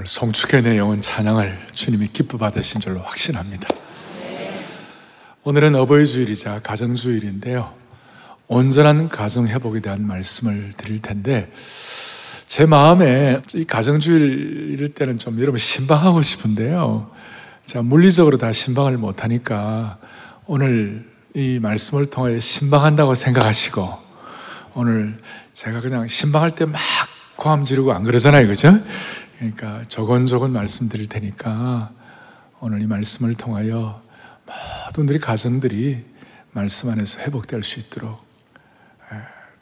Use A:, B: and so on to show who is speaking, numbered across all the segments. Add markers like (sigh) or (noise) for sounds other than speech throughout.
A: 오늘 송축의 내 영혼 찬양을 주님이 기뻐 받으신 줄로 확신합니다. 오늘은 어버이 주일이자 가정 주일인데요. 온전한 가정 회복에 대한 말씀을 드릴 텐데 제 마음에 이 가정 주일 이럴 때는 좀 여러분 신방하고 싶은데요. 자, 물리적으로 다 신방을 못 하니까 오늘 이 말씀을 통해 신방한다고 생각하시고 오늘 제가 그냥 신방할 때 막 고함 지르고 안 그러잖아요. 그죠? 그러니까 조곤조곤 말씀드릴 테니까 오늘 이 말씀을 통하여 모든 우리 가정들이 말씀 안에서 회복될 수 있도록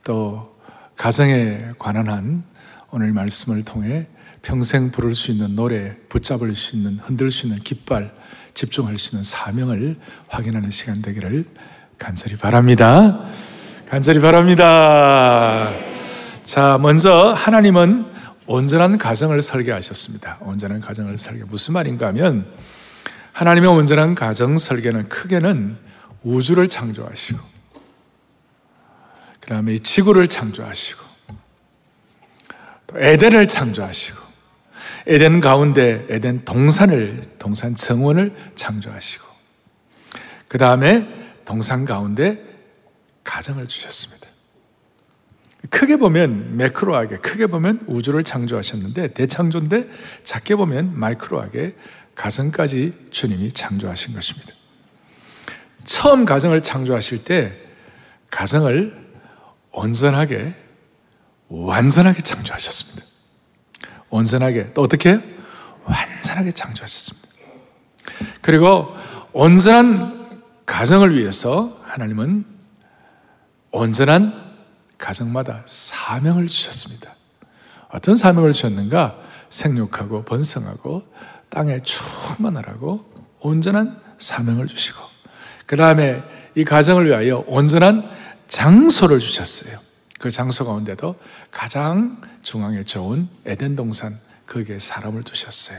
A: 또 가정에 관한 한 오늘 말씀을 통해 평생 부를 수 있는 노래, 붙잡을 수 있는, 흔들 수 있는 깃발, 집중할 수 있는 사명을 확인하는 시간 되기를 간절히 바랍니다. 간절히 바랍니다. 자, 먼저 하나님은 온전한 가정을 설계하셨습니다. 온전한 가정을 설계. 무슨 말인가 하면 하나님의 온전한 가정 설계는 크게는 우주를 창조하시고 그 다음에 지구를 창조하시고 또 에덴을 창조하시고 에덴 가운데 에덴 동산을 동산 정원을 창조하시고 그 다음에 동산 가운데 가정을 주셨습니다. 크게 보면 매크로하게, 크게 보면 우주를 창조하셨는데 대창조인데 작게 보면 마이크로하게 가정까지 주님이 창조하신 것입니다. 처음 가정을 창조하실 때 가정을 온전하게 완전하게 창조하셨습니다. 온전하게 또 어떻게 완전하게 창조하셨습니다. 그리고 온전한 가정을 위해서 하나님은 온전한 가정마다 사명을 주셨습니다. 어떤 사명을 주셨는가? 생육하고 번성하고 땅에 충만하라고 온전한 사명을 주시고 그 다음에 이 가정을 위하여 온전한 장소를 주셨어요. 그 장소 가운데도 가장 중앙에 좋은 에덴 동산 거기에 사람을 두셨어요.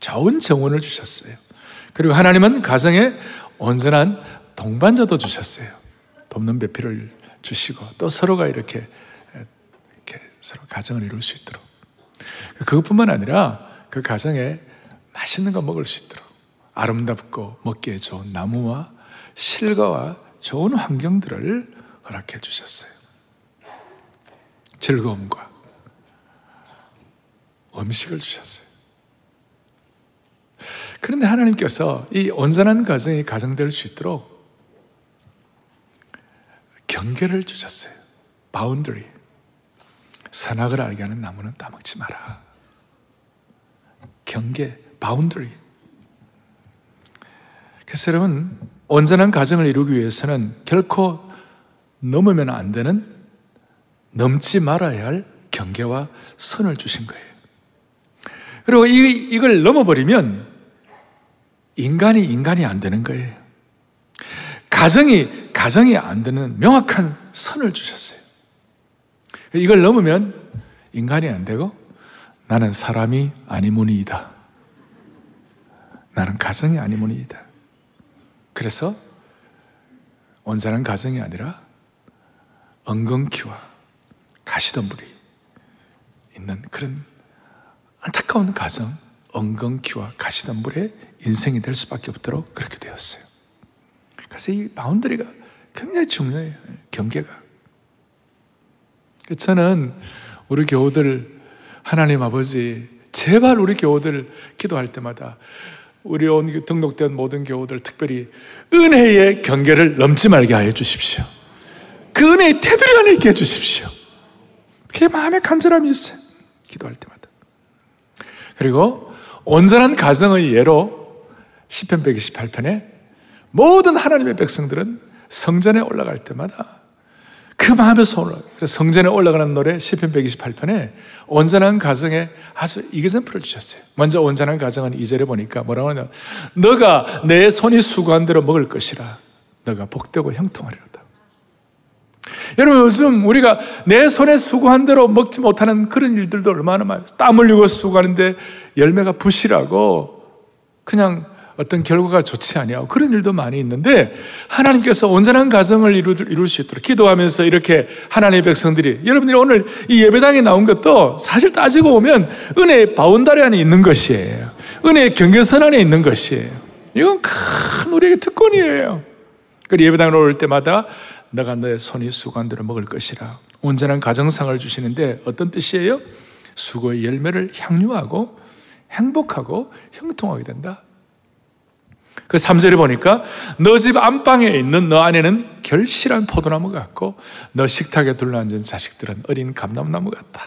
A: 좋은 정원을 주셨어요. 그리고 하나님은 가정에 온전한 동반자도 주셨어요. 돕는 배필을 주시고 또 서로가 이렇게 이렇게 서로 가정을 이룰 수 있도록 그것뿐만 아니라 그 가정에 맛있는 거 먹을 수 있도록 아름답고 먹기에 좋은 나무와 실과와 좋은 환경들을 허락해 주셨어요. 즐거움과 음식을 주셨어요. 그런데 하나님께서 이 온전한 가정이 가정될 수 있도록 경계를 주셨어요. boundary. 선악을 알게 하는 나무는 따먹지 마라. 경계, boundary. 그래서 여러분, 온전한 가정을 이루기 위해서는 결코 넘으면 안 되는 넘지 말아야 할 경계와 선을 주신 거예요. 그리고 이, 이걸 넘어버리면 인간이 인간이 안 되는 거예요. 가정이 가정이 안 되는 명확한 선을 주셨어요. 이걸 넘으면 인간이 안 되고 나는 사람이 아니무니이다. 나는 가정이 아니무니이다. 그래서 온전한 가정이 아니라 엉겅퀴와 가시덤불이 있는 그런 안타까운 가정, 엉겅퀴와 가시덤불의 인생이 될 수밖에 없도록 그렇게 되었어요. 그래서 이 바운더리가 굉장히 중요해요. 경계가. 저는 우리 교우들 하나님 아버지 제발 우리 교우들 기도할 때마다 우리 온 등록된 모든 교우들 특별히 은혜의 경계를 넘지 말게 하여 주십시오. 그 은혜의 테두리 안에 있게 해 주십시오. 그게 마음에 간절함이 있어요. 기도할 때마다. 그리고 온전한 가정의 예로 10편 128편에 모든 하나님의 백성들은 성전에 올라갈 때마다 그 마음에서 올라 그래서 성전에 올라가는 노래 10편 128편에 온전한 가정에 아주 이그젠플을 주셨어요. 먼저 온전한 가정은 2절에 보니까 뭐라고 하냐 너가 내 손이 수고한 대로 먹을 것이라 너가 복되고 형통하리로다. 여러분 요즘 우리가 내 손에 수고한 대로 먹지 못하는 그런 일들도 얼마나 많아요. 땀 흘리고 수고하는데 열매가 부실하고 그냥 어떤 결과가 좋지 아니하고 그런 일도 많이 있는데 하나님께서 온전한 가정을 이룰, 이룰 수 있도록 기도하면서 이렇게 하나님의 백성들이 여러분들이 오늘 이 예배당에 나온 것도 사실 따지고 보면 은혜의 바운다리 안에 있는 것이에요. 은혜의 경계선 안에 있는 것이에요. 이건 큰 우리에게 특권이에요. 그리고 예배당에 올 때마다 너가 너의 손이 수관대로 먹을 것이라 온전한 가정상을 주시는데 어떤 뜻이에요? 수고의 열매를 향유하고 행복하고 형통하게 된다. 그 3절에 보니까 너 집 안방에 있는 너 안에는 결실한 포도나무 같고 너 식탁에 둘러앉은 자식들은 어린 감람나무 같다.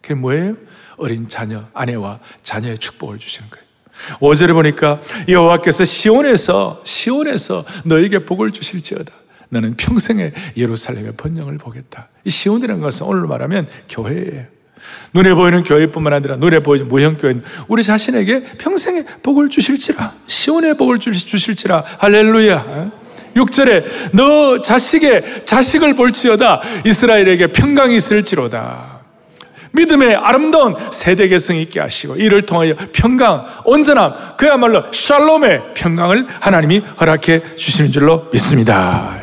A: 그게 뭐예요? 어린 자녀, 아내와 자녀의 축복을 주시는 거예요. 5절에 보니까 여호와께서 시온에서 시온에서 너에게 복을 주실지어다. 너는 평생에 예루살렘의 번영을 보겠다. 이 시온이라는 것은 오늘 말하면 교회예요. 눈에 보이는 교회뿐만 아니라 눈에 보이지 모형 교회는 우리 자신에게 평생에 복을 주실지라 시온의 복을 주실지라. 할렐루야. 6절에 너 자식의 자식을 볼지어다. 이스라엘에게 평강이 있을지로다. 믿음의 아름다운 세대 개성 있게 하시고 이를 통하여 평강, 온전함, 그야말로 샬롬의 평강을 하나님이 허락해 주시는 줄로 믿습니다.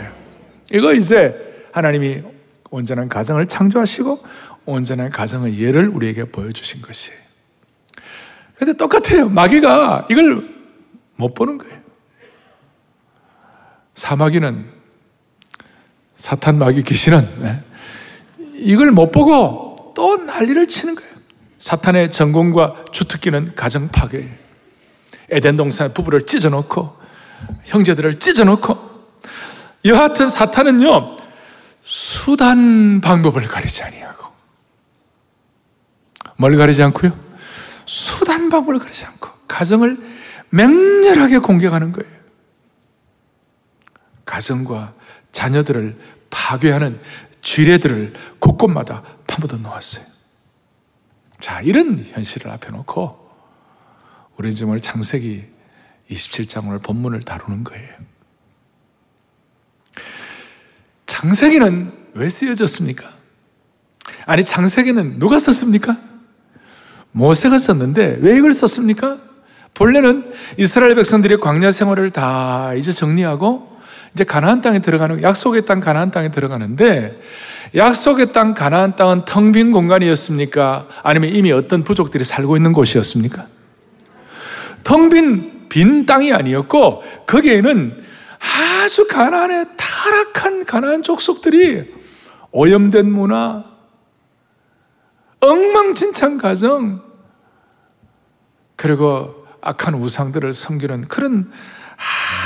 A: 이거 이제 하나님이 온전한 가정을 창조하시고 온전한 가정의 예를 우리에게 보여주신 것이에요. 근데 똑같아요. 마귀가 이걸 못 보는 거예요. 사마귀는 사탄 마귀 귀신은 네, 이걸 못 보고 또 난리를 치는 거예요. 사탄의 전공과 주특기는 가정 파괴예요. 에덴 동산 부부를 찢어놓고 형제들을 찢어놓고 여하튼 사탄은요 수단 방법을 가리지 아니요 뭘 가리지 않고요? 수단 방법을 가리지 않고 가정을 맹렬하게 공격하는 거예요. 가정과 자녀들을 파괴하는 쥐레들을 곳곳마다 파묻어 놓았어요. 자, 이런 현실을 앞에 놓고 우리 지금 오늘 창세기 27장 오늘 본문을 다루는 거예요. 창세기는 왜 쓰여졌습니까? 아니, 창세기는 누가 썼습니까? 모세가 썼는데 왜 이걸 썼습니까? 본래는 이스라엘 백성들이 광야 생활을 다 이제 정리하고 이제 가나안 땅에 들어가는 약속의 땅 가나안 땅에 들어가는데 약속의 땅 가나안 땅은 텅 빈 공간이었습니까? 아니면 이미 어떤 부족들이 살고 있는 곳이었습니까? 텅빈 빈 땅이 아니었고 거기에는 아주 가나안의 타락한 가나안 족속들이 오염된 문화, 엉망진창 가정, 그리고 악한 우상들을 섬기는 그런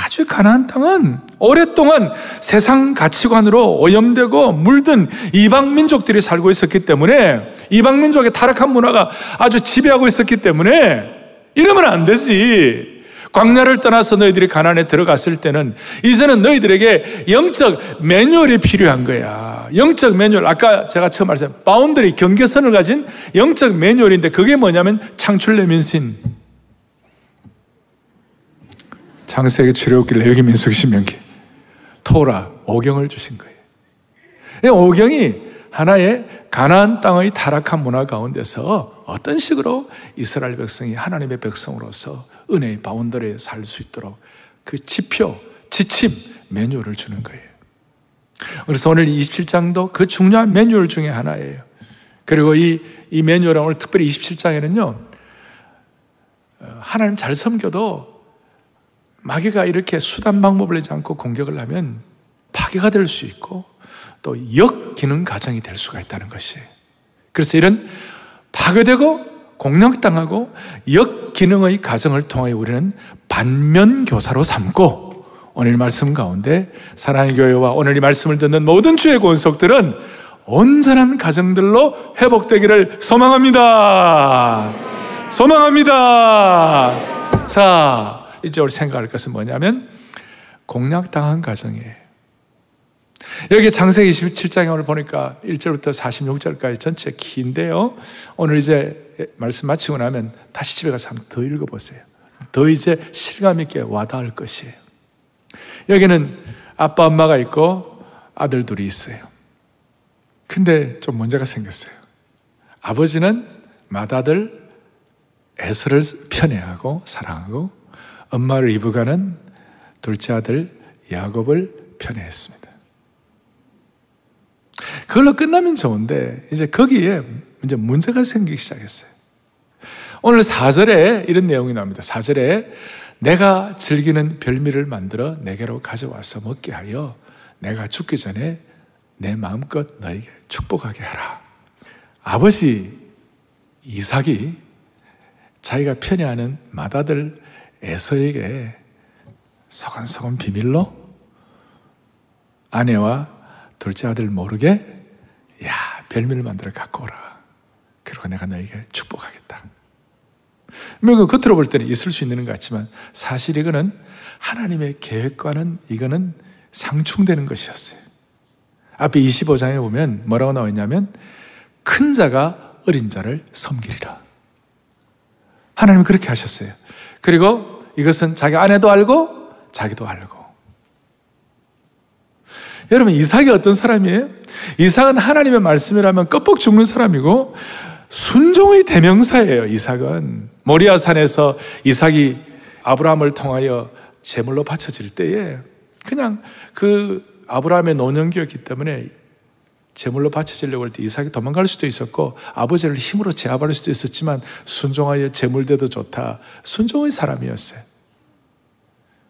A: 아주 가난한 땅은 오랫동안 세상 가치관으로 오염되고 물든 이방 민족들이 살고 있었기 때문에 이방 민족의 타락한 문화가 아주 지배하고 있었기 때문에 이러면 안 되지. 광야를 떠나서 너희들이 가나안에 들어갔을 때는 이제는 너희들에게 영적 매뉴얼이 필요한 거야. 영적 매뉴얼. 아까 제가 처음 말했어요. boundary 경계선을 가진 영적 매뉴얼인데 그게 뭐냐면 창출레민신. 창세기 출애굽기 레위기 민수기 신명기 토라 오경을 주신 거예요. 오경이 하나의 가나안 땅의 타락한 문화 가운데서 어떤 식으로 이스라엘 백성이 하나님의 백성으로서 은혜의 바운더리에 살 수 있도록 그 지표, 지침, 매뉴얼을 주는 거예요. 그래서 오늘 27장도 그 중요한 매뉴얼 중에 하나예요. 그리고 이, 이 매뉴얼은 오늘 특별히 27장에는요, 어, 하나님 잘 섬겨도 마귀가 이렇게 수단 방법을 내지 않고 공격을 하면 파괴가 될 수 있고 또 역기능 가정이 될 수가 있다는 것이에요. 그래서 이런 파괴되고 공격당하고 역기능의 가정을 통하여 우리는 반면교사로 삼고 오늘 말씀 가운데 사랑의 교회와 오늘 이 말씀을 듣는 모든 주의 권속들은 온전한 가정들로 회복되기를 소망합니다. 소망합니다. 자, 이제 우리 생각할 것은 뭐냐면 공략당한 가정이에요. 여기 장세기 27장에 오늘 보니까 1절부터 46절까지 전체 긴데요. 오늘 이제 말씀 마치고 나면 다시 집에 가서 한번 더 읽어보세요. 더 이제 실감 있게 와닿을 것이에요. 여기는 아빠, 엄마가 있고 아들 둘이 있어요. 근데 좀 문제가 생겼어요. 아버지는 맏아들 에서를 편애하고 사랑하고 엄마 리브가는 둘째 아들 야곱을 편애했습니다. 그걸로 끝나면 좋은데 이제 거기에 이제 문제가 생기기 시작했어요. 오늘 4절에 이런 내용이 나옵니다. 4절에 내가 즐기는 별미를 만들어 내게로 가져와서 먹게 하여 내가 죽기 전에 내 마음껏 너에게 축복하게 하라. 아버지 이삭이 자기가 편애하는 맏아들 에서에게 서건서건 비밀로 아내와 둘째 아들 모르게 야 별미를 만들어 갖고 오라. 그리고 내가 너에게 축복하겠다. 뭐 겉으로 볼 때는 있을 수 있는 것 같지만 사실 이거는 하나님의 계획과는 이거는 상충되는 것이었어요. 앞에 25장에 보면 뭐라고 나와 있냐면 큰 자가 어린 자를 섬기리라. 하나님은 그렇게 하셨어요. 그리고 이것은 자기 아내도 알고 자기도 알고. 여러분 이삭이 어떤 사람이에요? 이삭은 하나님의 말씀이라면 껍벅 죽는 사람이고 순종의 대명사예요. 이삭은 모리아 산에서 이삭이 아브라함을 통하여 제물로 바쳐질 때에 그냥 그 아브라함의 노년기였기 때문에 제물로 바쳐지려고 할 때 이삭이 도망갈 수도 있었고 아버지를 힘으로 제압할 수도 있었지만 순종하여 제물대도 좋다. 순종의 사람이었어요.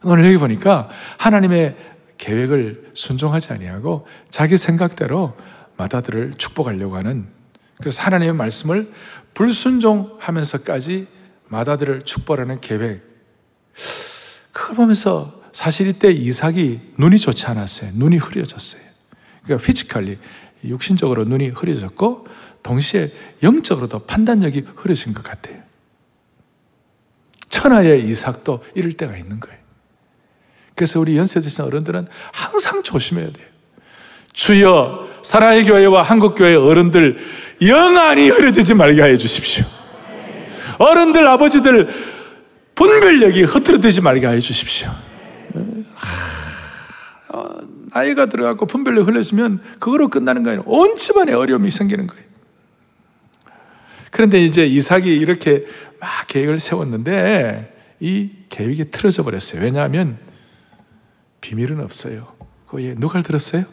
A: 오늘 여기 보니까 하나님의 계획을 순종하지 아니하고 자기 생각대로 마다들을 축복하려고 하는 그래서 하나님의 말씀을 불순종하면서까지 맏아들을 축복하는 계획. 그걸 보면서 사실 이때 이삭이 눈이 좋지 않았어요. 눈이 흐려졌어요. 그러니까 physically 육신적으로 눈이 흐려졌고 동시에 영적으로도 판단력이 흐려진 것 같아요. 천하의 이삭도 이럴 때가 있는 거예요. 그래서 우리 연세 드신 어른들은 항상 조심해야 돼요. 주여 사랑의 교회와 한국교회 어른들 영안이 흐려지지 말게 해 주십시오. 어른들 아버지들 분별력이 흐트러지지 말게 해 주십시오. 나이가 들어가고 분별력 흘려지면 그거로 끝나는 거예요. 온 집안에 어려움이 생기는 거예요. 그런데 이제 이삭이 이렇게 막 계획을 세웠는데 이 계획이 틀어져 버렸어요. 왜냐하면 비밀은 없어요. 거기에 누가 들었어요?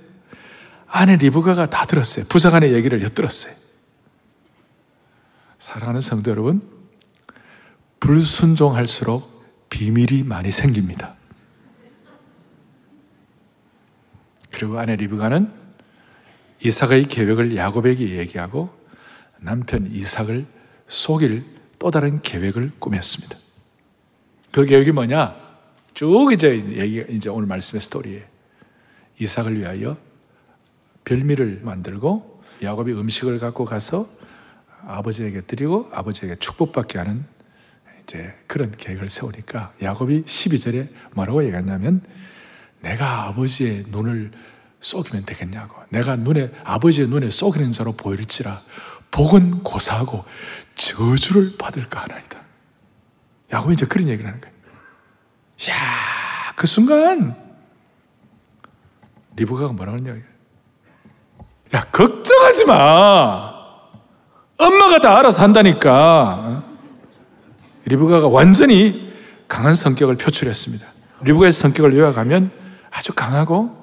A: 아내 리브가가 다 들었어요. 부사관의 얘기를 엿들었어요. 사랑하는 성도 여러분, 불순종할수록 비밀이 많이 생깁니다. 그리고 아내 리브가는 이삭의 계획을 야곱에게 얘기하고 남편 이삭을 속일 또 다른 계획을 꾸몄습니다. 그 계획이 뭐냐? 쭉 이제 얘기 이제 오늘 말씀의 스토리에 이삭을 위하여 별미를 만들고 야곱이 음식을 갖고 가서 아버지에게 드리고 아버지에게 축복받게 하는 이제 그런 계획을 세우니까 야곱이 12절에 뭐라고 얘기하냐면 내가 아버지의 눈을 쏘기면 되겠냐고. 내가 눈에, 아버지의 눈에 쏘기는 자로 보일지라 복은 고사하고 저주를 받을까 하나이다. 야곱이 이제 그런 얘기를 하는 거예요. 야, 그 순간 리브가가 뭐라고 하냐. 야, 걱정하지 마. 엄마가 다 알아서 한다니까. 리브가가 완전히 강한 성격을 표출했습니다. 리브가의 성격을 요약하면 아주 강하고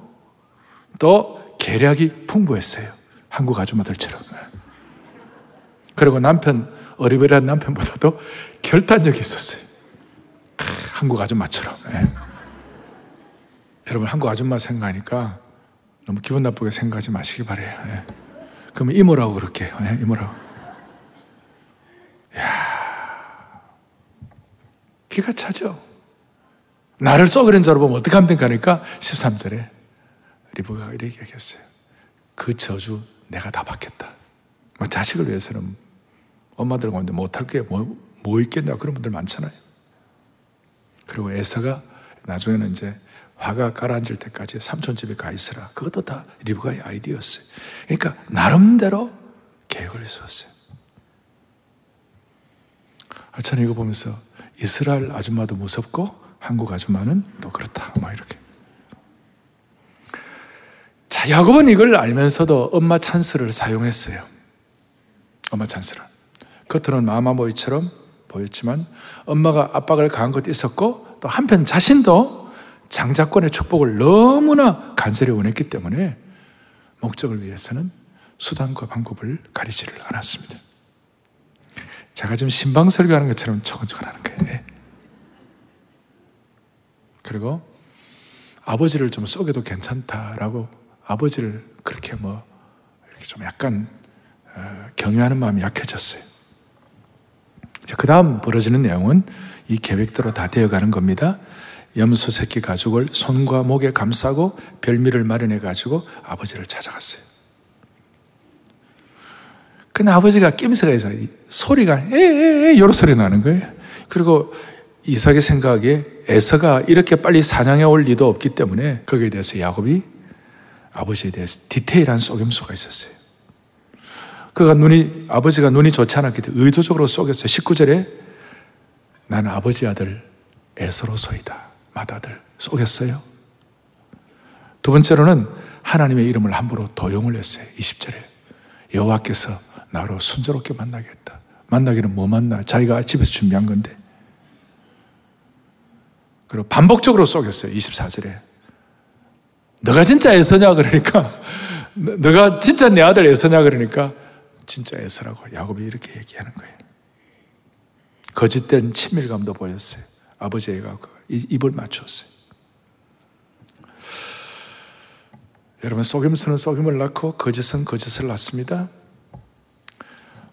A: 또 계략이 풍부했어요. 한국 아줌마들처럼. 그리고 남편, 어리버리한 남편보다도 결단력이 있었어요. 한국 아줌마처럼. 예. 여러분, 한국 아줌마 생각하니까 너무 기분 나쁘게 생각하지 마시기 바래요. 예. 그러면 이모라고 그렇게, 예, 이모라고. 야 기가 차죠? 나를 속인 자로 보면 어떻게 하면 하니까 13절에 리브가 이렇게 얘기했어요. 그 저주 내가 다 받겠다. 뭐 자식을 위해서는 엄마들 가운데 못할 게 뭐, 뭐 있겠냐 그런 분들 많잖아요. 그리고 에서가 나중에는 이제 화가 가라앉을 때까지 삼촌 집에 가 있으라. 그것도 다 리브가의 아이디어였어요. 그러니까 나름대로 계획을 세웠어요. 아, 저는 이거 보면서 이스라엘 아줌마도 무섭고 한국 아줌마는 또 그렇다. 막 이렇게. 자, 야곱은 이걸 알면서도 엄마 찬스를 사용했어요. 엄마 찬스를. 겉으로는 마마모이처럼 보였지만 엄마가 압박을 가한 것도 있었고 또 한편 자신도 장자권의 축복을 너무나 간절히 원했기 때문에 목적을 위해서는 수단과 방법을 가리지를 않았습니다. 제가 지금 신방 설교하는 것처럼 초건초건 하는 거예요. 예. 그리고 아버지를 좀 속여도 괜찮다라고 아버지를 그렇게 뭐 이렇게 좀 약간 어, 경유하는 마음이 약해졌어요. 그 다음 벌어지는 내용은 이 계획대로 다 되어가는 겁니다. 염소 새끼 가죽을 손과 목에 감싸고 별미를 마련해 가지고 아버지를 찾아갔어요. 근데 아버지가 낌새가 있어 소리가 에에에 요런 소리 나는 거예요. 그리고 이삭의 생각에 에서가 이렇게 빨리 사냥해 올 리도 없기 때문에 거기에 대해서 야곱이 아버지에 대해서 디테일한 속임수가 있었어요. 그가 눈이, 아버지가 눈이 좋지 않았기 때문에 의도적으로 속였어요. 19절에 나는 아버지 아들 에서로소이다. 맏아들 속였어요. 두 번째로는 하나님의 이름을 함부로 도용을 했어요. 20절에 여호와께서 나로 순조롭게 만나겠다. 만나기는 뭐 만나? 자기가 집에서 준비한 건데. 그리고 반복적으로 속였어요. 24절에. 너가 진짜 애서냐? 그러니까. (laughs) 너가 진짜 내 아들 애서냐? 그러니까. 진짜 애서라고 야곱이 이렇게 얘기하는 거예요. 거짓된 친밀감도 보였어요. 아버지가 입을 맞췄어요. 여러분, 속임수는 속임을 낳고 거짓은 거짓을 낳습니다.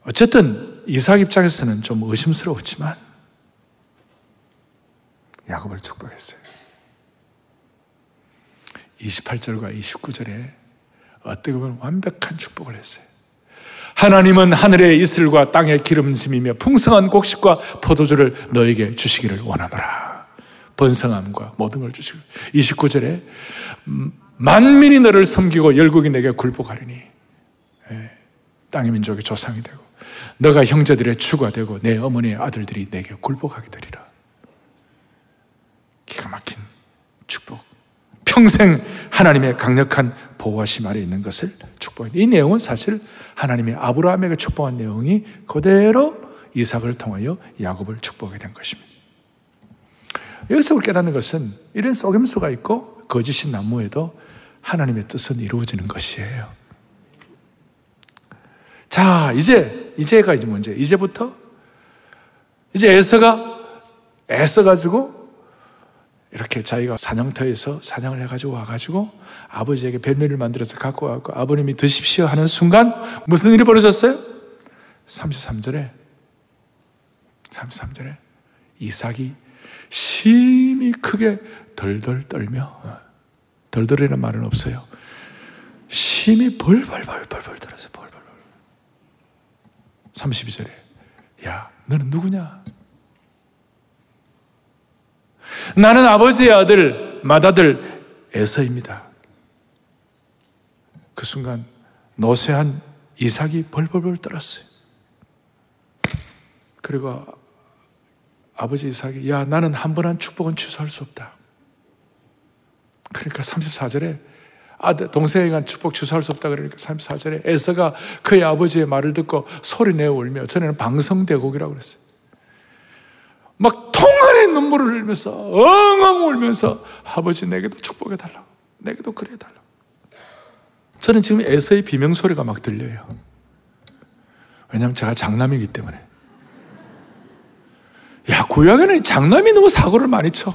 A: 어쨌든 이삭 입장에서는 좀 의심스러웠지만 야곱을 축복했어요. 28절과 29절에 어떻게 보면 완벽한 축복을 했어요. 하나님은 하늘의 이슬과 땅의 기름짐이며 풍성한 곡식과 포도주를 너에게 주시기를 원하노라. 번성함과 모든 걸 주시고 29절에 음, 만민이 너를 섬기고 열국이 내게 굴복하리니 예, 땅의 민족의 조상이 되고 너가 형제들의 주가 되고 내 어머니의 아들들이 내게 굴복하게 되리라. 기가 막힌 축복. 평생 하나님의 강력한 보호하심 아래 있는 것을 축복해. 이 내용은 사실 하나님의 아브라함에게 축복한 내용이 그대로 이삭을 통하여 야곱을 축복하게 된 것입니다. 여기서 깨닫는 것은 이런 속임수가 있고 거짓인 나무에도 하나님의 뜻은 이루어지는 것이에요. 자, 이제, 이제가 이제 문제. 이제부터, 이제 에서가, 애써 가지고, 이렇게 자기가 사냥터에서 사냥을 해가지고 와가지고, 아버지에게 뱀미를 만들어서 갖고 와고 아버님이 드십시오 하는 순간, 무슨 일이 벌어졌어요? 33절에, 33절에, 이삭이 심히 크게 덜덜 떨며, 어, 덜덜이라는 말은 없어요. 심히 벌벌벌벌벌 떨어서 32절에 야 너는 누구냐? 나는 아버지의 아들 맏아들 에서입니다. 그 순간 노쇠한 이삭이 벌벌벌 떨었어요. 그리고 아버지 이삭이 야 나는 한 번 한 축복은 취소할 수 없다. 그러니까 34절에 아들, 동생에 간 축복 주소할 수 없다 그러니까 34절에 에서가 그의 아버지의 말을 듣고 소리내어 울며 전에는 방성대곡이라고 그랬어요. 막 눈물을 흘리면서 엉엉 울면서 아버지 내게도 축복해 달라고 내게도 그래 달라고 저는 지금 에서의 비명 소리가 막 들려요. 왜냐하면 제가 장남이기 때문에. 야, 구약에는 장남이 너무 사고를 많이 쳐.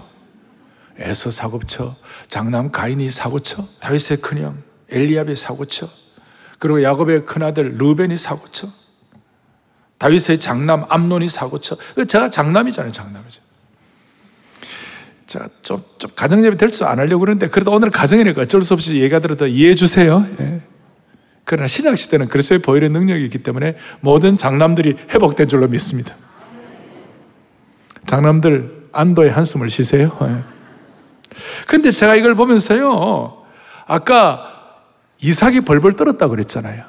A: 에서 사고쳐, 장남 가인이 사고쳐, 다윗의 큰형 엘리압이 사고쳐, 그리고 야곱의 큰아들 루벤이 사고쳐, 다윗의 장남 암논이 사고쳐. 제가 장남이잖아요, 장남이죠. 자, 좀, 좀 가정예배 될 줄 안 하려고 그러는데, 그래도 오늘 가정이니까 어쩔 수 없이 얘기가 들어도 이해해 주세요. 예. 그러나 신약 시대는 그리스도의 보혈의 능력이 있기 때문에 모든 장남들이 회복된 줄로 믿습니다. 장남들 안도의 한숨을 쉬세요. 예. 근데 제가 이걸 보면서요, 아까 이삭이 벌벌 떨었다 그랬잖아요.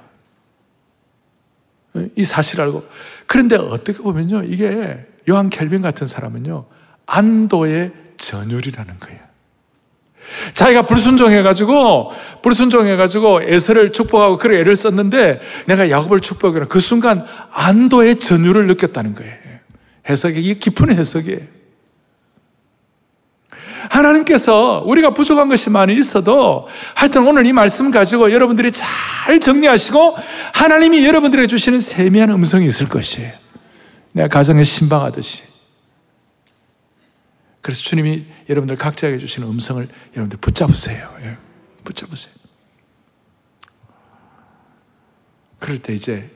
A: 이 사실 알고. 그런데 어떻게 보면요, 이게 요한 켈빈 같은 사람은요, 안도의 전율이라는 거예요. 자기가 불순종해가지고, 불순종해가지고 에서를 축복하고 그런 애를 썼는데 내가 야곱을 축복하라. 그 순간 안도의 전율을 느꼈다는 거예요. 해석이 깊은 해석이에요. 하나님께서 우리가 부족한 것이 많이 있어도 하여튼 오늘 이 말씀 가지고 여러분들이 잘 정리하시고 하나님이 여러분들에게 주시는 세미한 음성이 있을 것이에요. 내가 가정에 신방하듯이. 그래서 주님이 여러분들 각자에게 주시는 음성을 여러분들 붙잡으세요. 예. 붙잡으세요. 그럴 때 이제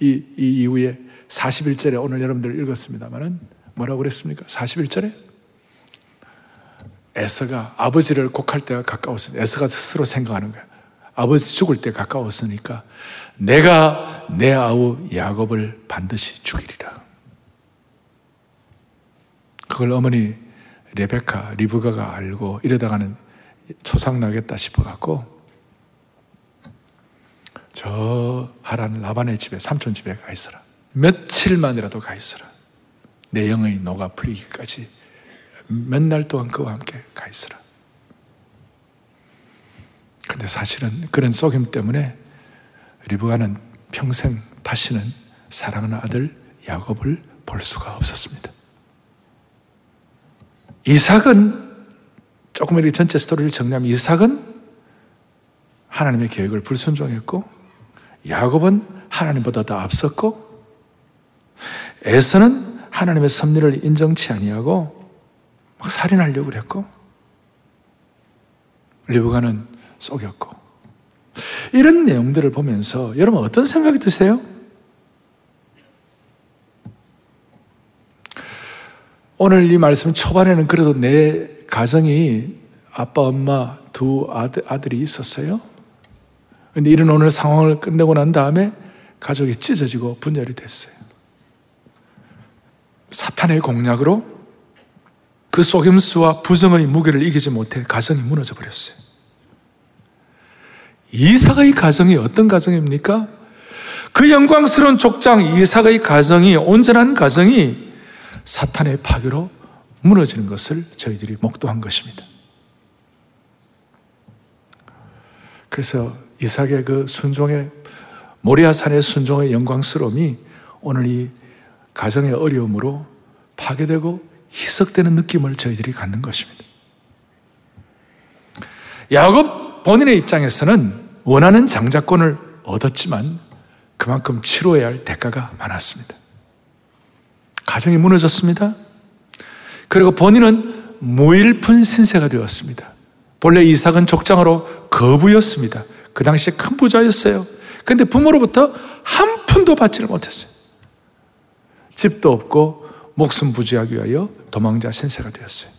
A: 이, 이 이후에 41절에 오늘 여러분들 읽었습니다만은 뭐라고 그랬습니까? 41절에 에서가 아버지를 곡할 때가 가까웠습니다. 에서가 스스로 생각하는 거야. 아버지 죽을 때 가까웠으니까 내가 내 아우 야곱을 반드시 죽이리라. 그걸 어머니 레베카, 리브가가 알고 이러다가는 초상 나겠다 싶어갖고 저 하란 라반의 집에 삼촌 집에 가 있어라. 며칠만이라도 가 있어라. 내 영의 녹아 풀리기까지 몇 날 동안 그와 함께 가 있어라. 근데 사실은 그런 속임 때문에 리브가는 평생 다시는 사랑하는 아들 야곱을 볼 수가 없었습니다. 이삭은 조금 이렇게 전체 스토리를 정리하면 이삭은 하나님의 계획을 불순종했고 야곱은 하나님보다 더 앞섰고 에서는 하나님의 섭리를 인정치 아니하고 막 살인하려고 그랬고 리브가는 속였고 이런 내용들을 보면서 여러분 어떤 생각이 드세요? 오늘 이 말씀 초반에는 그래도 내 가정이 아빠, 엄마 두 아들, 아들이 있었어요. 근데 이런 오늘 상황을 끝내고 난 다음에 가족이 찢어지고 분열이 됐어요. 사탄의 공략으로 그 속임수와 부정의 무게를 이기지 못해 가정이 무너져 버렸어요. 이삭의 가정이 어떤 가정입니까? 그 영광스러운 족장 이삭의 가정이 온전한 가정이 사탄의 파괴로 무너지는 것을 저희들이 목도한 것입니다. 그래서 이삭의 그 순종의 모리아산의 순종의 영광스러움이 오늘 이 가정의 어려움으로 파괴되고 희석되는 느낌을 저희들이 갖는 것입니다. 야곱 본인의 입장에서는 원하는 장자권을 얻었지만 그만큼 치러야 할 대가가 많았습니다. 가정이 무너졌습니다. 그리고 본인은 무일푼 신세가 되었습니다. 본래 이삭은 족장으로 거부였습니다. 그 당시에 큰 부자였어요. 근데 부모로부터 한 푼도 받지를 못했어요. 집도 없고 목숨 부지하기 위하여 도망자 신세가 되었어요.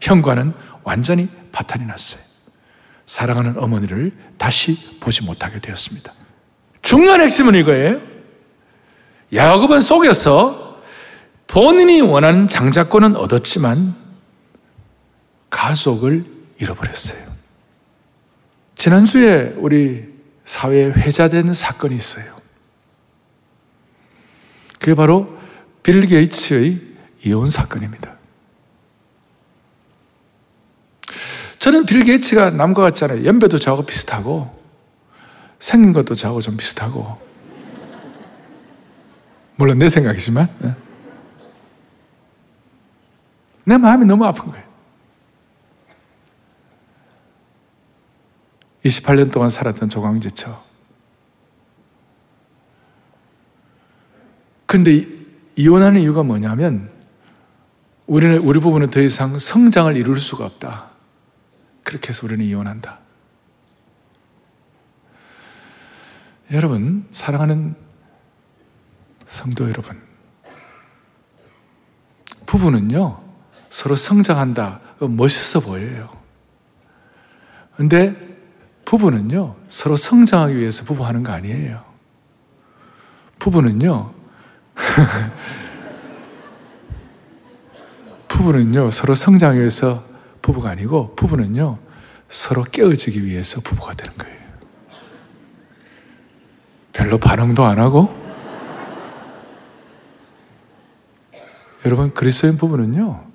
A: 현관은 완전히 파탄이 났어요. 사랑하는 어머니를 다시 보지 못하게 되었습니다. 중요한 핵심은 이거예요. 야곱은 속여서 본인이 원하는 장자권은 얻었지만 가족을 잃어버렸어요. 지난주에 우리 사회에 회자된 사건이 있어요. 그게 바로 빌 게이츠의 이혼 사건입니다. 저는 빌 게이츠가 남과 같지 않아요. 연배도 저하고 비슷하고, 생긴 것도 저하고 좀 비슷하고. 물론 내 생각이지만. 예. 내 마음이 너무 아픈 거예요. 28년 동안 살았던 조강지처. 근데 이혼하는 이유가 뭐냐면 우리는 우리 부부는 더 이상 성장을 이룰 수가 없다. 그렇게 해서 우리는 이혼한다. 여러분, 사랑하는 성도 여러분. 부부는요, 서로 성장한다. 멋있어 보여요. 근데 부부는요, 서로 성장하기 위해서 부부하는 거 아니에요. 부부는요, (laughs) 부부는요, 서로 성장하기 위해서 부부가 아니고, 부부는요, 서로 깨어지기 위해서 부부가 되는 거예요. 별로 반응도 안 하고, 여러분, 그리스도인 부부는요,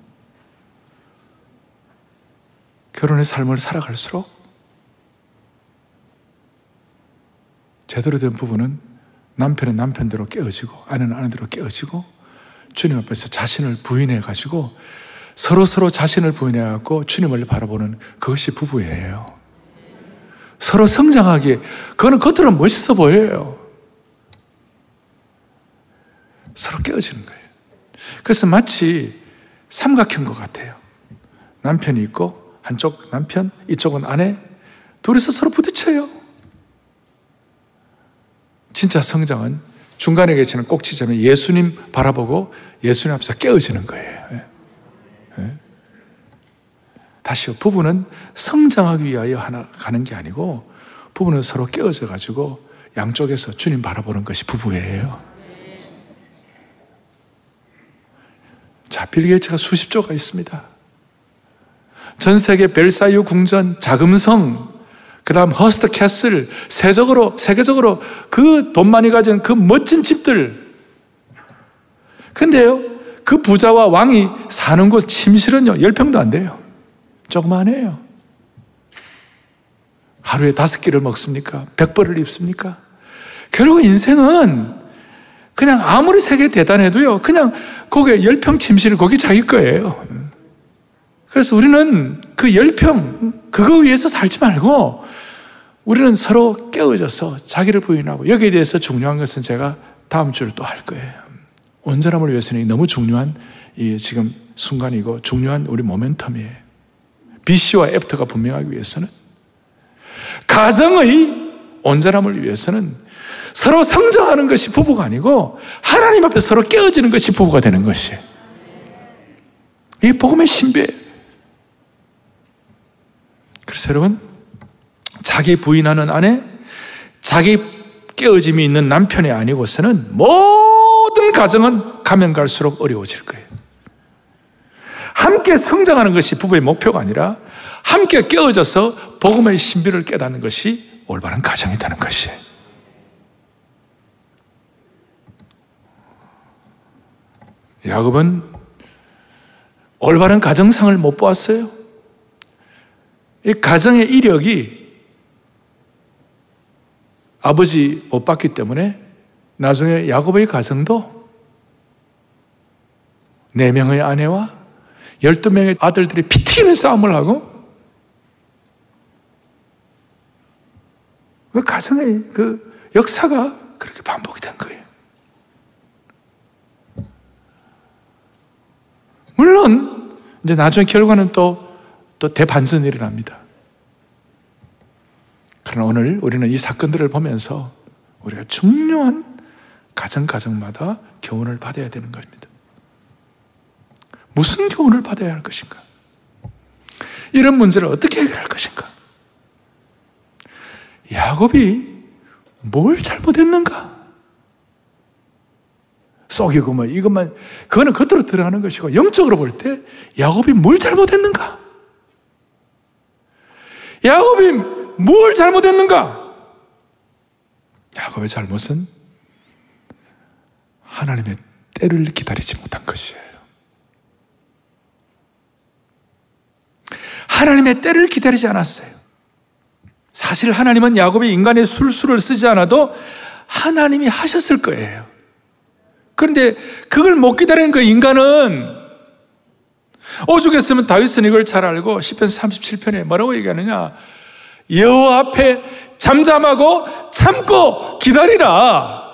A: 결혼의 삶을 살아갈수록 제대로 된 부부는 남편은 남편대로 깨어지고 아내는 아내대로 깨어지고 주님 앞에서 자신을 부인해 가지고 서로 서로 자신을 부인해 갖고 주님을 바라보는 그것이 부부예요. 서로 성장하기, 그거는 겉으로는 멋있어 보여요. 서로 깨어지는 거예요. 그래서 마치 삼각형 것 같아요. 남편이 있고, 한쪽 남편, 이쪽은 아내, 둘이서 서로 부딪혀요. 진짜 성장은 중간에 계시는 꼭지점에 예수님 바라보고 예수님 앞에서 깨어지는 거예요. 예. 예. 다시요. 부부는 성장하기 위하여 하나 가는 게 아니고 부부는 서로 깨어져 가지고 양쪽에서 주님 바라보는 것이 부부예요. 자, 빌 게이츠가 수십 조가 있습니다. 전 세계 베르사유 궁전, 자금성, 그 다음 허스트 캐슬, 세적으로, 세계적으로 그 돈 많이 가진 그 멋진 집들. 근데요, 그 부자와 왕이 사는 곳 침실은요, 열평도 안 돼요. 조그만해요. 하루에 다섯 끼를 먹습니까? 백 벌을 입습니까? 결국 인생은 그냥 아무리 세계 대단해도요, 그냥 거기에 열평 침실을 거기 자기 거예요. 그래서 우리는 그 열평, 그거 위해서 살지 말고, 우리는 서로 깨어져서 자기를 부인하고, 여기에 대해서 중요한 것은 제가 다음 주를 또 할 거예요. 온전함을 위해서는 너무 중요한 이 지금 순간이고, 중요한 우리 모멘텀이에요. BC와 애프터가 분명하기 위해서는, 가정의 온전함을 위해서는 서로 성장하는 것이 부부가 아니고 하나님 앞에 서로 깨어지는 것이 부부가 되는 것이에요. 이 복음의 신비예요. 그래서 여러분, 자기 부인하는 아내, 자기 깨어짐이 있는 남편이 아니고서는 모든 가정은 가면 갈수록 어려워질 거예요. 함께 성장하는 것이 부부의 목표가 아니라 함께 깨어져서 복음의 신비를 깨닫는 것이 올바른 가정이 되는 것이에요. 야곱은 올바른 가정상을 못 보았어요. 이 가정의 이력이 아버지 못 봤기 때문에 나중에 야곱의 가정도 네 명의 아내와 열두 명의 아들들이 피 튀기는 싸움을 하고 그 가정의 그 역사가 그렇게 반복이 된 거예요. 물론 이제 나중에 결과는 또, 또 대반전이 일어납니다. 그러나 오늘 우리는 이 사건들을 보면서 우리가 중요한 가정 가정마다 교훈을 받아야 되는 것입니다. 무슨 교훈을 받아야 할 것인가? 이런 문제를 어떻게 해결할 것인가? 야곱이 뭘 잘못했는가? 속이고 뭐 이것만 그거는 겉으로 들어가는 것이고 영적으로 볼 때 야곱이 뭘 잘못했는가? 야곱이 뭘 잘못했는가? 야곱의 잘못은 하나님의 때를 기다리지 못한 것이에요. 하나님의 때를 기다리지 않았어요. 사실 하나님은 야곱이 인간의 술수를 쓰지 않아도 하나님이 하셨을 거예요. 그런데 그걸 못 기다리는 그 인간은 오죽했으면 다윗은 이걸 잘 알고 10편 37편에 뭐라고 얘기하느냐? 여호와 앞에 잠잠하고 참고 기다리라.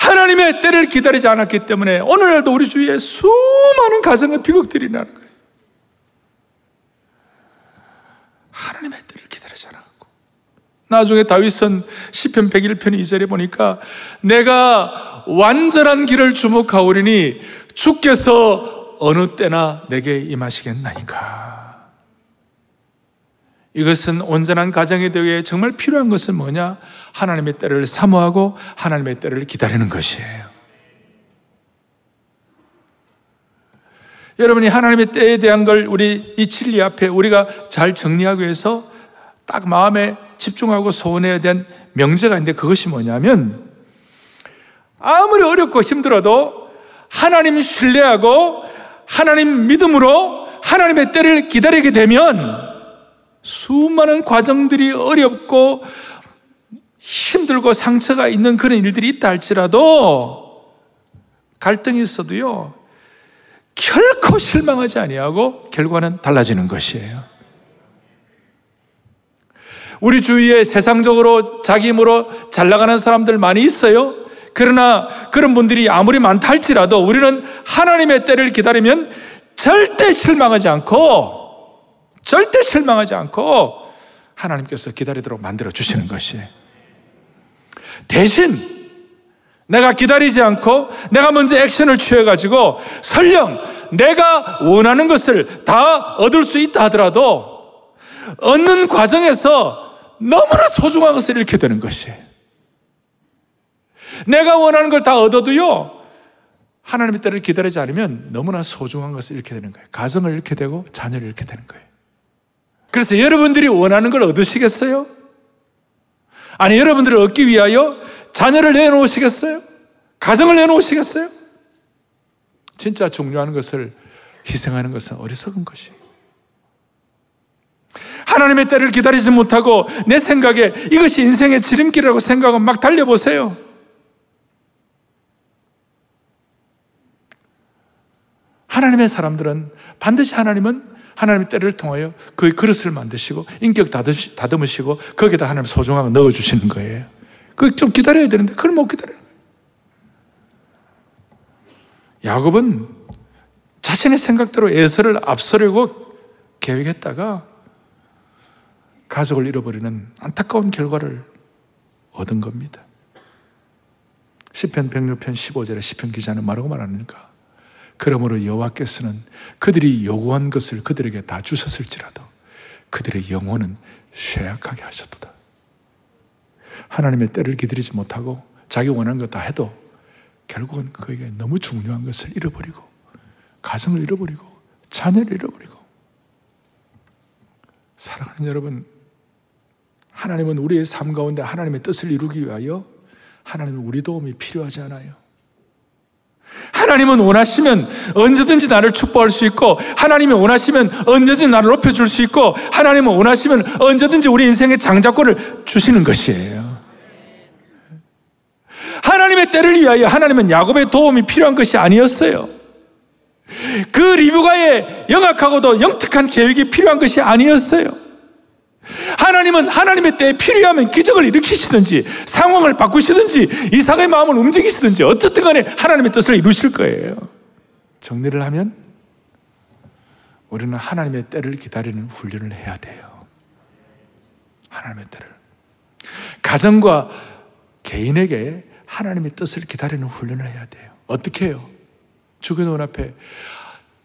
A: 하나님의 때를 기다리지 않았기 때문에 오늘날도 우리 주위에 수많은 가정의 비극들이 나는 거예요. 하나님의 나중에 다윗은 시편 101편 2절에 보니까 내가 완전한 길을 주목하오리니 주께서 어느 때나 내게 임하시겠나이까. 이것은 온전한 가정에 대해 정말 필요한 것은 뭐냐? 하나님의 때를 사모하고 하나님의 때를 기다리는 것이에요. 여러분이 하나님의 때에 대한 걸 우리 이 진리 앞에 우리가 잘 정리하기 위해서 딱 마음에 집중하고 소원해야 된 명제가 있는데 그것이 뭐냐면 아무리 어렵고 힘들어도 하나님 신뢰하고 하나님 믿음으로 하나님의 때를 기다리게 되면 수많은 과정들이 어렵고 힘들고 상처가 있는 그런 일들이 있다 할지라도 갈등이 있어도요. 결코 실망하지 아니하고 결과는 달라지는 것이에요. 우리 주위에 세상적으로 자기 힘으로 잘 나가는 사람들 많이 있어요. 그러나 그런 분들이 아무리 많다 할지라도 우리는 하나님의 때를 기다리면 절대 실망하지 않고 절대 실망하지 않고 하나님께서 기다리도록 만들어 주시는 것이 대신 내가 기다리지 않고 내가 먼저 액션을 취해가지고 설령 내가 원하는 것을 다 얻을 수 있다 하더라도 얻는 과정에서 너무나 소중한 것을 잃게 되는 것이 내가 원하는 걸 다 얻어도요 하나님의 때를 기다리지 않으면 너무나 소중한 것을 잃게 되는 거예요. 가정을 잃게 되고 자녀를 잃게 되는 거예요. 그래서 여러분들이 원하는 걸 얻으시겠어요? 아니, 여러분들을 얻기 위하여 자녀를 내놓으시겠어요? 가정을 내놓으시겠어요? 진짜 중요한 것을 희생하는 것은 어리석은 것이에요. 하나님의 때를 기다리지 못하고 내 생각에 이것이 인생의 지름길이라고 생각하고 막 달려보세요. 하나님의 사람들은 반드시 하나님은 하나님의 때를 통하여 그 그릇을 만드시고 인격 다듬으시고 거기에다 하나님 소중한 거 넣어주시는 거예요. 그좀 기다려야 되는데 그걸 못 기다려요. 야곱은 자신의 생각대로 에서를 앞서려고 계획했다가 가족을 잃어버리는 안타까운 결과를 얻은 겁니다. 10편 106편 15절에 10편 기자는 뭐라고 말하니까 그러므로 여호와께서는 그들이 요구한 것을 그들에게 다 주셨을지라도 그들의 영혼은 쇠약하게 하셨도다. 하나님의 때를 기다리지 못하고 자기 원하는 것다 해도 결국은 그에게 너무 중요한 것을 잃어버리고 가정을 잃어버리고 자녀를 잃어버리고 사랑하는 여러분 하나님은 우리의 삶 가운데 하나님의 뜻을 이루기 위하여 하나님은 우리 도움이 필요하지 않아요. 하나님은 원하시면 언제든지 나를 축복할 수 있고, 하나님이 원하시면 언제든지 나를 높여줄 수 있고, 하나님은 원하시면 언제든지 우리 인생의 장자권을 주시는 것이에요. 하나님의 때를 위하여 하나님은 야곱의 도움이 필요한 것이 아니었어요. 그 리브가의 영악하고도 영특한 계획이 필요한 것이 아니었어요. 하나님은 하나님의 때에 필요하면 기적을 일으키시든지 상황을 바꾸시든지 이삭의 마음을 움직이시든지 어쨌든 간에 하나님의 뜻을 이루실 거예요. 정리를 하면 우리는 하나님의 때를 기다리는 훈련을 해야 돼요. 하나님의 때를. 가정과 개인에게 하나님의 뜻을 기다리는 훈련을 해야 돼요. 어떻게 해요? 죽은 혼 앞에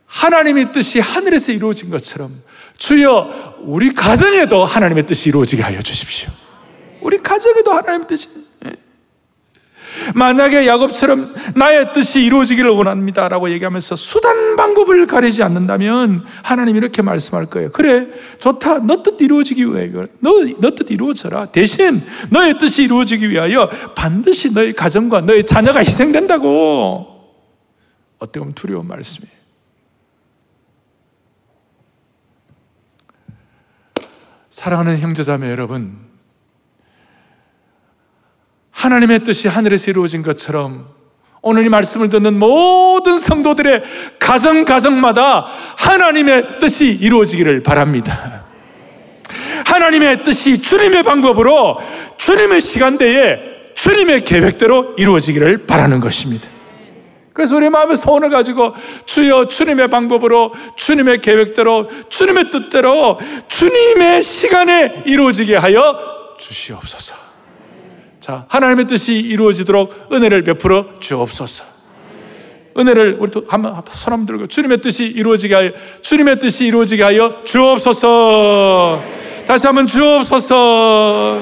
A: 하나님의 뜻이 하늘에서 이루어진 것처럼 주여 우리 가정에도 하나님의 뜻이 이루어지게 하여 주십시오. 우리 가정에도 하나님의 뜻이 예. 만약에 야곱처럼 나의 뜻이 이루어지기를 원합니다 라고 얘기하면서 수단 방법을 가리지 않는다면 하나님 이렇게 말씀할 거예요. 그래, 좋다. 너 뜻 이루어지기 위하여. 너, 너 뜻 이루어져라. 대신 너의 뜻이 이루어지기 위하여 반드시 너의 가정과 너의 자녀가 희생된다고. 어떻게 보면 두려운 말씀이에요. 사랑하는 형제자매 여러분, 하나님의 뜻이 하늘에서 이루어진 것처럼 오늘 이 말씀을 듣는 모든 성도들의 가정 가정마다 하나님의 뜻이 이루어지기를 바랍니다. 하나님의 뜻이 주님의 방법으로 주님의 시간대에 주님의 계획대로 이루어지기를 바라는 것입니다. 그래서 우리 마음의 소원을 가지고 주여 주님의 방법으로 주님의 계획대로 주님의 뜻대로 주님의 시간에 이루어지게 하여 주시옵소서. 자, 하나님의 뜻이 이루어지도록 은혜를 베풀어 주옵소서. 은혜를 우리 한번 손 들고 주님의 뜻이 이루어지게 하여 주님의 뜻이 이루어지게 하여 주옵소서. 다시 한번 주옵소서.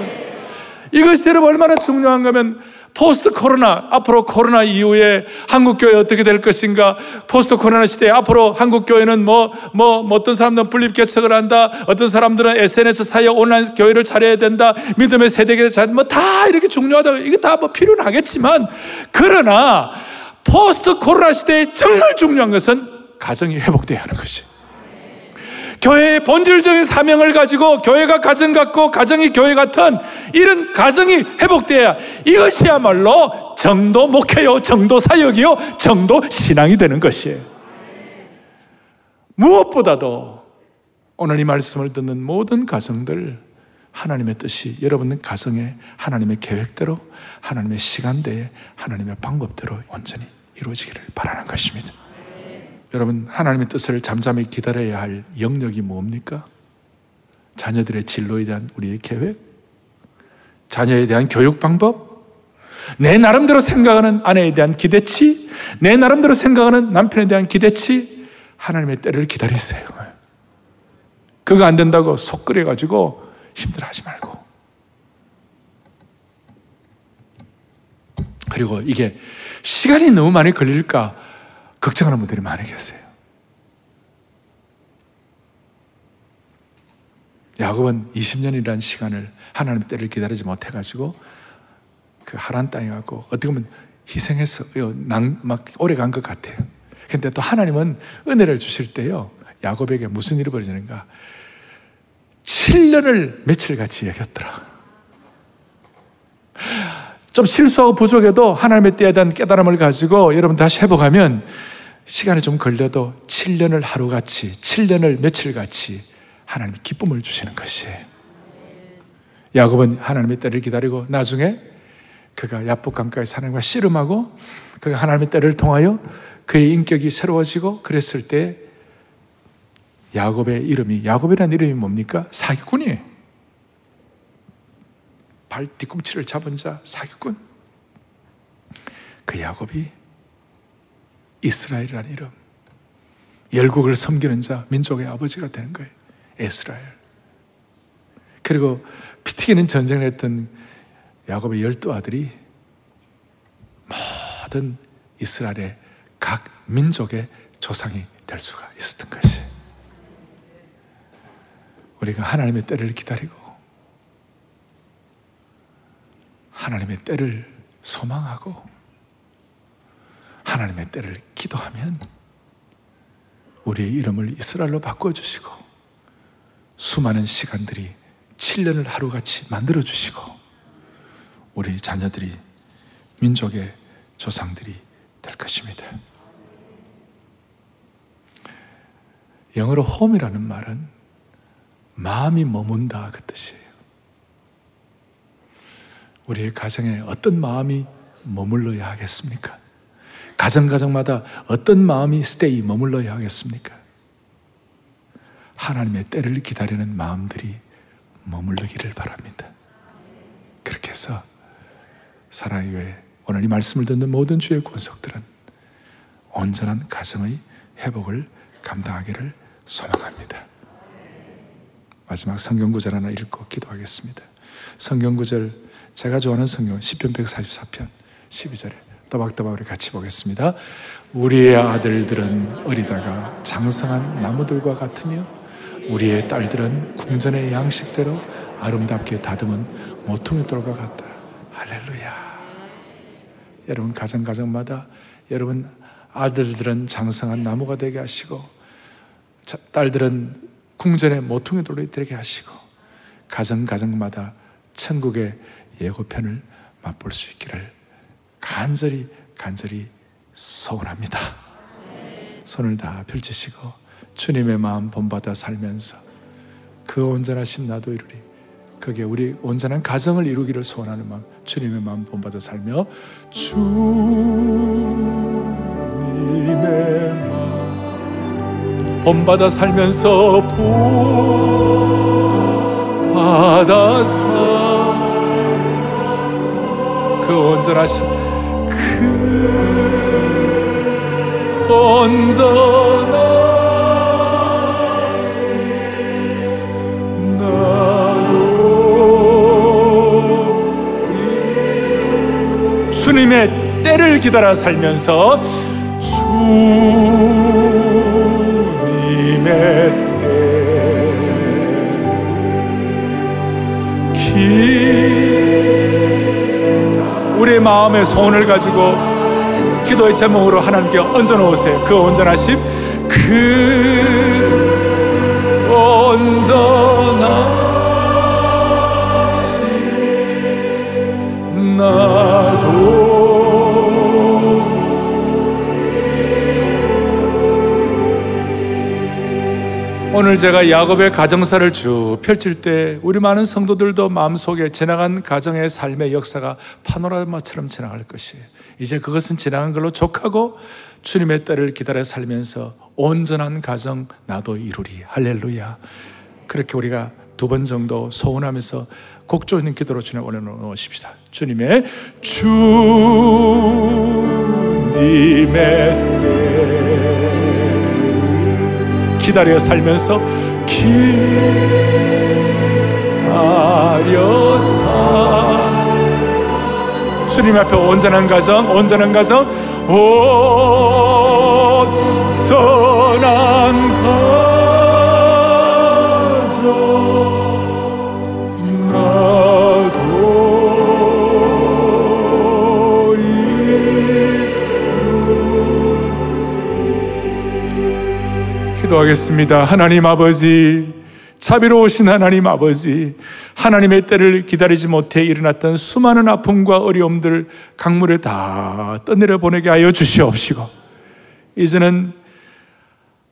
A: 이것이 여러분 얼마나 중요한 거면 post 코로나, 앞으로 코로나 이후에 한국교회 어떻게 될 것인가? post 코로나 시대에 앞으로 한국교회는 뭐, 뭐, 뭐 어떤 사람들은 분립 개척을 한다. 어떤 사람들은 SNS 사역 온라인 교회를 차려야 된다. 믿음의 세대계승, 뭐다 이렇게 중요하다. 이게 다 뭐 필요는 하겠지만, 그러나 포스트 코로나 시대에 정말 중요한 것은 가정이 회복돼야 하는 것이. 교회의 본질적인 사명을 가지고 교회가 가정 같고 가정이 교회 같은 이런 가정이 회복돼야 이것이야말로 정도 목회요, 정도 사역이요, 정도 신앙이 되는 것이에요. 무엇보다도 오늘 이 말씀을 듣는 모든 가정들 하나님의 뜻이 여러분 가정에 하나님의 계획대로 하나님의 시간대에 하나님의 방법대로 온전히 이루어지기를 바라는 것입니다. 여러분 하나님의 뜻을 잠잠히 기다려야 할 영역이 뭡니까? 자녀들의 진로에 대한 우리의 계획, 자녀에 대한 교육 방법, 내 나름대로 생각하는 아내에 대한 기대치, 내 나름대로 생각하는 남편에 대한 기대치, 하나님의 때를 기다리세요. 그거 안 된다고 속 끓여가지고 힘들어 하지 말고. 그리고 이게 시간이 너무 많이 걸릴까 걱정하는 분들이 많이 계세요. 야곱은 20년이라는 시간을 하나님 때를 기다리지 못해가지고 그 하란 땅에 가고 어떻게 보면 희생해서 막 오래 간 것 같아요. 근데 또 하나님은 은혜를 주실 때요. 야곱에게 무슨 일이 벌어지는가? 7년을 며칠 같이 여겼더라. 좀 실수하고 부족해도 하나님의 때에 대한 깨달음을 가지고 여러분 다시 회복하면 시간이 좀 걸려도 7년을 하루같이, 7년을 며칠같이 하나님이 기쁨을 주시는 것이에요. 야곱은 하나님의 때를 기다리고 나중에 그가 야복 강가에 사는과 씨름하고 그가 하나님의 때를 통하여 그의 인격이 새로워지고 그랬을 때 야곱의 이름이 야곱이라는 이름이 뭡니까? 사기꾼이에요. 발 뒤꿈치를 잡은 자 사기꾼. 그 야곱이 이스라엘이라는 이름. 열국을 섬기는 자, 민족의 아버지가 되는 거예요. 이스라엘. 그리고 피 튀기는 전쟁을 했던 야곱의 열두 아들이 모든 이스라엘의 각 민족의 조상이 될 수가 있었던 것이. 우리가 하나님의 때를 기다리고 하나님의 때를 소망하고 하나님의 때를 기도하면 우리의 이름을 이스라엘로 바꿔주시고 수많은 시간들이 7년을 하루같이 만들어주시고 우리 자녀들이 민족의 조상들이 될 것입니다. 영어로 홈이라는 말은 마음이 머문다 그 뜻이에요. 우리의 가정에 어떤 마음이 머물러야 하겠습니까? 가정 가정마다 어떤 마음이 스테이 머물러야 하겠습니까? 하나님의 때를 기다리는 마음들이 머물르기를 바랍니다. 그렇게 해서 사랑의 교회 오늘 이 말씀을 듣는 모든 주의 권속들은 온전한 가정의 회복을 감당하기를 소망합니다. 마지막 성경 구절 하나 읽고 기도하겠습니다. 성경 구절 제가 좋아하는 성경 10편 144편 12절에 또박또박 우리 같이 보겠습니다. 우리의 아들들은 어리다가 장성한 나무들과 같으며 우리의 딸들은 궁전의 양식대로 아름답게 다듬은 모퉁이 돌과 같다. 할렐루야. 여러분 가정 가정마다 여러분 아들들은 장성한 나무가 되게 하시고 딸들은 궁전의 모퉁이 돌이 되게 하시고 가정 가정마다 천국의 예고편을 맛볼 수 있기를 간절히 간절히 소원합니다. 손을 다 펼치시고 주님의 마음 본받아 살면서 그 온전하심 나도 이루리. 그게 우리 온전한 가정을 이루기를 소원하는 마음, 주님의 마음 본받아 살며 주님의 마음 본받아 살면서 본받아 살 그 온전하심 그 온전한 주님의 때를 기다려 살면서 주님의 우리 마음의 소원을 가지고 기도의 제목으로 하나님께 얹어 놓으세요. 그 온전하심 그 온전한 나도 오늘 제가 야곱의 가정사를 쭉 펼칠 때 우리 많은 성도들도 마음속에 지나간 가정의 삶의 역사가 파노라마처럼 지나갈 것이에요. 이제 그것은 지나간 걸로 족하고 주님의 때를 기다려 살면서 온전한 가정 나도 이루리. 할렐루야. 그렇게 우리가 두 번 정도 소원하면서 곡조 있는 기도로 주님 올려놓으십시다. 주님의 주님의 때 기다려 살면서 기다려 살 주님 앞에 온전한 가정, 온전한 가정, 온전한 가정, 기도하겠습니다. 하나님 아버지, 자비로우신 하나님 아버지, 하나님의 때를 기다리지 못해 일어났던 수많은 아픔과 어려움들 강물에 다 떠내려 보내게 하여 주시옵시고, 이제는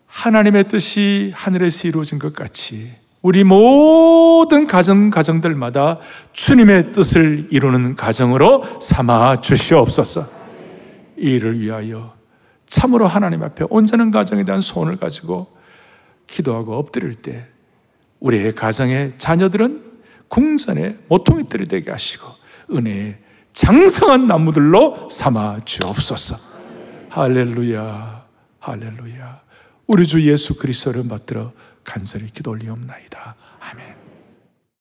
A: 하나님의 뜻이 하늘에서 이루어진 것 같이 우리 모든 가정, 가정들마다 주님의 뜻을 이루는 가정으로 삼아 주시옵소서. 이 일을 위하여 참으로 하나님 앞에 온전한 가정에 대한 소원을 가지고 기도하고 엎드릴 때 우리의 가정의 자녀들은 궁전의 모퉁이들이 되게 하시고 은혜의 장성한 나무들로 삼아 주옵소서. 할렐루야, 할렐루야. 우리 주 예수 그리스도를 받들어 간절히 기도 올리옵나이다.